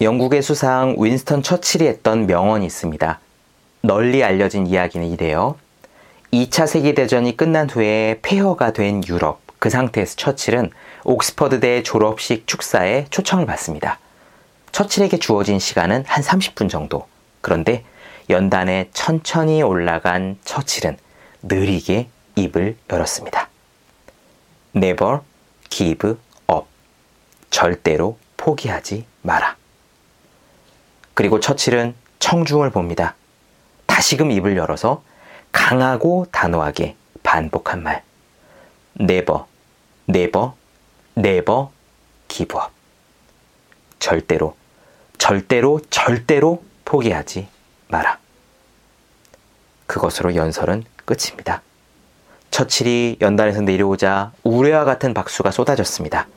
영국의 수상 윈스턴 처칠이 했던 명언이 있습니다. 널리 알려진 이야기는 이래요. 2차 세계대전이 끝난 후에 폐허가 된 유럽, 그 상태에서 처칠은 옥스퍼드대 졸업식 축사에 초청을 받습니다. 처칠에게 주어진 시간은 한 30분 정도. 그런데 연단에 천천히 올라간 처칠은 느리게 입을 열었습니다. Never give up. 절대로 포기하지 마라. 그리고 처칠은 청중을 봅니다. 다시금 입을 열어서 강하고 단호하게 반복한 말. never, never give up. 절대로, 절대로, 절대로 포기하지 마라. 그것으로 연설은 끝입니다. 처칠이 연단에서 내려오자 우레와 같은 박수가 쏟아졌습니다.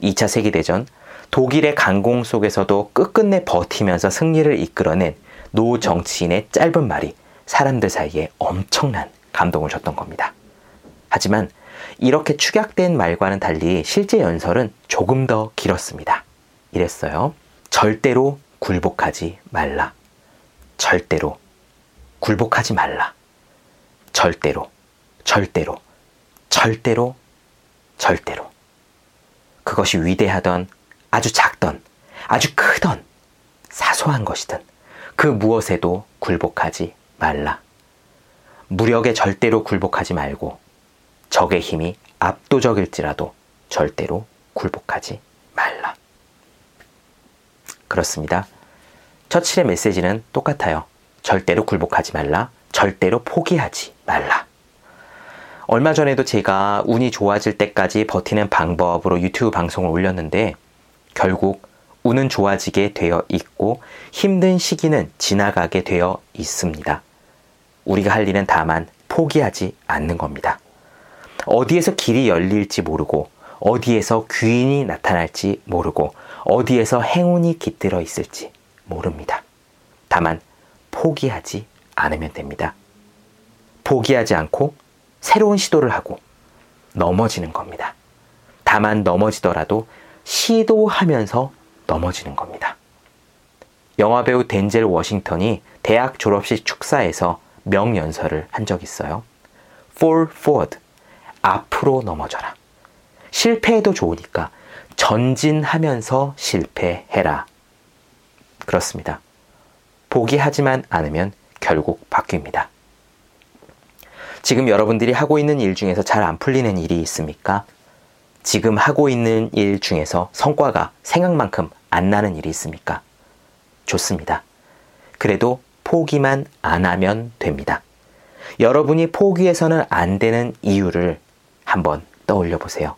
2차 세계대전 독일의 강공 속에서도 끝끝내 버티면서 승리를 이끌어낸 노 정치인의 짧은 말이 사람들 사이에 엄청난 감동을 줬던 겁니다. 하지만 이렇게 축약된 말과는 달리 실제 연설은 조금 더 길었습니다. 이랬어요. 절대로 굴복하지 말라. 절대로 굴복하지 말라. 절대로, 절대로, 절대로, 절대로. 그것이 위대하던 아주 작던 아주 크던 사소한 것이든 그 무엇에도 굴복하지 말라. 무력에 절대로 굴복하지 말고 적의 힘이 압도적일지라도 절대로 굴복하지 말라. 그렇습니다. 처칠의 메시지는 똑같아요. 절대로 굴복하지 말라. 절대로 포기하지 말라. 얼마 전에도 제가 운이 좋아질 때까지 버티는 방법으로 유튜브 방송을 올렸는데 결국 운은 좋아지게 되어 있고 힘든 시기는 지나가게 되어 있습니다. 우리가 할 일은 다만 포기하지 않는 겁니다. 어디에서 길이 열릴지 모르고 어디에서 귀인이 나타날지 모르고 어디에서 행운이 깃들어 있을지 모릅니다. 다만 포기하지 않으면 됩니다. 포기하지 않고 새로운 시도를 하고 넘어지는 겁니다. 다만 넘어지더라도 시도하면서 넘어지는 겁니다. 영화배우 덴젤 워싱턴이 대학 졸업식 축사에서 명연설을 한 적 있어요. Fall forward. 앞으로 넘어져라. 실패해도 좋으니까 전진하면서 실패해라. 그렇습니다. 포기하지만 않으면 결국 바뀝니다. 지금 여러분들이 하고 있는 일 중에서 잘 안 풀리는 일이 있습니까? 지금 하고 있는 일 중에서 성과가 생각만큼 안 나는 일이 있습니까? 좋습니다. 그래도 포기만 안 하면 됩니다. 여러분이 포기해서는 안 되는 이유를 한번 떠올려 보세요.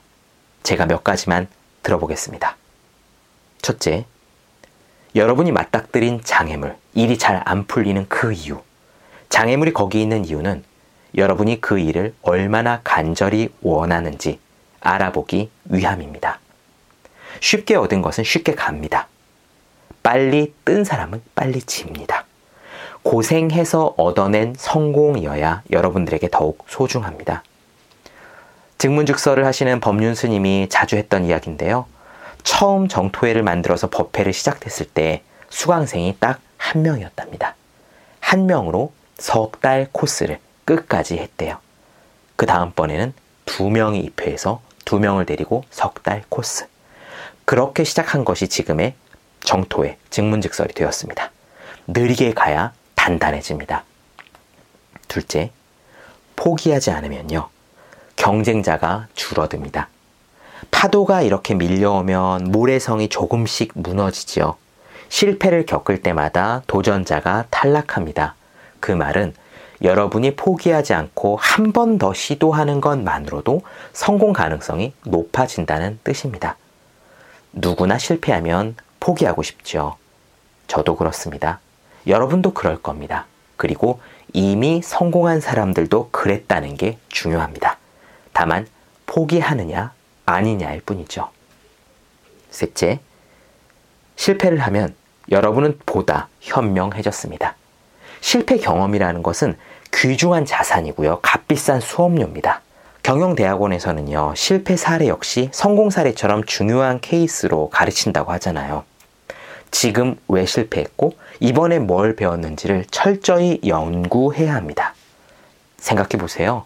제가 몇 가지만 들어보겠습니다. 첫째, 여러분이 맞닥뜨린 장애물, 일이 잘 안 풀리는 그 이유. 장애물이 거기 있는 이유는 여러분이 그 일을 얼마나 간절히 원하는지 알아보기 위함입니다. 쉽게 얻은 것은 쉽게 갑니다. 빨리 뜬 사람은 빨리 집니다. 고생해서 얻어낸 성공이어야 여러분들에게 더욱 소중합니다. 증문즉서를 하시는 법륜 스님이 자주 했던 이야기인데요. 처음 정토회를 만들어서 법회를 시작했을 때 수강생이 딱 한 명이었답니다. 한 명으로 석 달 코스를 끝까지 했대요. 그 다음번에는 두 명이 입회해서 두 명을 데리고 석 달 코스. 그렇게 시작한 것이 지금의 정토의 증문즉설이 되었습니다. 느리게 가야 단단해집니다. 둘째, 포기하지 않으면요. 경쟁자가 줄어듭니다. 파도가 이렇게 밀려오면 모래성이 조금씩 무너지지요. 실패를 겪을 때마다 도전자가 탈락합니다. 그 말은 여러분이 포기하지 않고 한 번 더 시도하는 것만으로도 성공 가능성이 높아진다는 뜻입니다. 누구나 실패하면 포기하고 싶죠. 저도 그렇습니다. 여러분도 그럴 겁니다. 그리고 이미 성공한 사람들도 그랬다는 게 중요합니다. 다만 포기하느냐 아니냐일 뿐이죠. 셋째, 실패를 하면 여러분은 보다 현명해졌습니다. 실패 경험이라는 것은 귀중한 자산이고요. 값비싼 수업료입니다. 경영대학원에서는요, 실패 사례 역시 성공 사례처럼 중요한 케이스로 가르친다고 하잖아요. 지금 왜 실패했고 이번에 뭘 배웠는지를 철저히 연구해야 합니다. 생각해 보세요.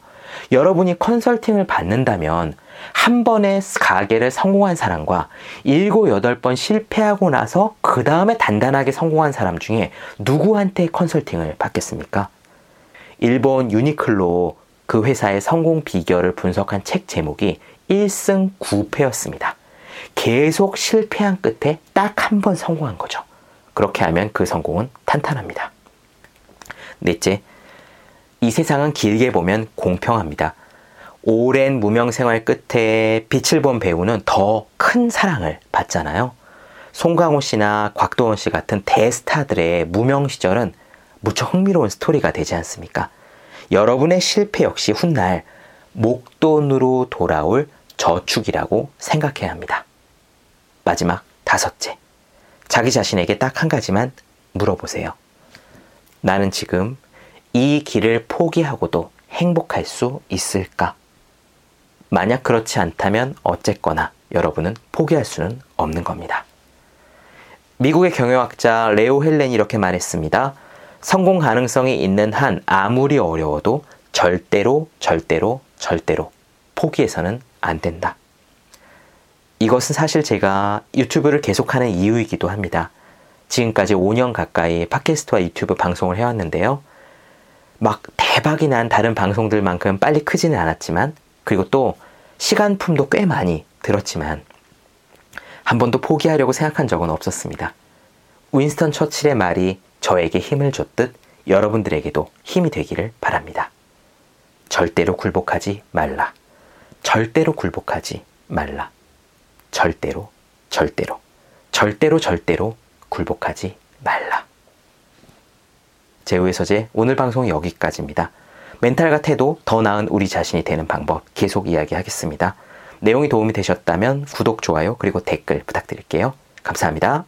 여러분이 컨설팅을 받는다면 한 번에 가게를 성공한 사람과 일곱 여덟 번 실패하고 나서 그 다음에 단단하게 성공한 사람 중에 누구한테 컨설팅을 받겠습니까? 일본 유니클로 그 회사의 성공 비결을 분석한 책 제목이 1승 9패였습니다. 계속 실패한 끝에 딱 한 번 성공한 거죠. 그렇게 하면 그 성공은 탄탄합니다. 넷째, 이 세상은 길게 보면 공평합니다. 오랜 무명 생활 끝에 빛을 본 배우는 더 큰 사랑을 받잖아요. 송강호 씨나 곽도원 씨 같은 대스타들의 무명 시절은 무척 흥미로운 스토리가 되지 않습니까? 여러분의 실패 역시 훗날 목돈으로 돌아올 저축이라고 생각해야 합니다. 마지막 다섯째. 자기 자신에게 딱 한 가지만 물어보세요. 나는 지금 이 길을 포기하고도 행복할 수 있을까? 만약 그렇지 않다면 어쨌거나 여러분은 포기할 수는 없는 겁니다. 미국의 경영학자 레오 헬렌이 이렇게 말했습니다. 성공 가능성이 있는 한 아무리 어려워도 절대로, 절대로, 절대로 포기해서는 안 된다. 이것은 사실 제가 유튜브를 계속하는 이유이기도 합니다. 지금까지 5년 가까이 팟캐스트와 유튜브 방송을 해왔는데요. 막 대박이 난 다른 방송들만큼 빨리 크지는 않았지만, 그리고 또 시간품도 꽤 많이 들었지만, 한 번도 포기하려고 생각한 적은 없었습니다. 윈스턴 처칠의 말이 저에게 힘을 줬듯 여러분들에게도 힘이 되기를 바랍니다. 절대로 굴복하지 말라. 절대로 굴복하지 말라. 절대로, 절대로, 절대로, 절대로 굴복하지 말라. 제우의 서재 오늘 방송 여기까지입니다. 멘탈과 태도 더 나은 우리 자신이 되는 방법 계속 이야기하겠습니다. 내용이 도움이 되셨다면 구독, 좋아요, 그리고 댓글 부탁드릴게요. 감사합니다.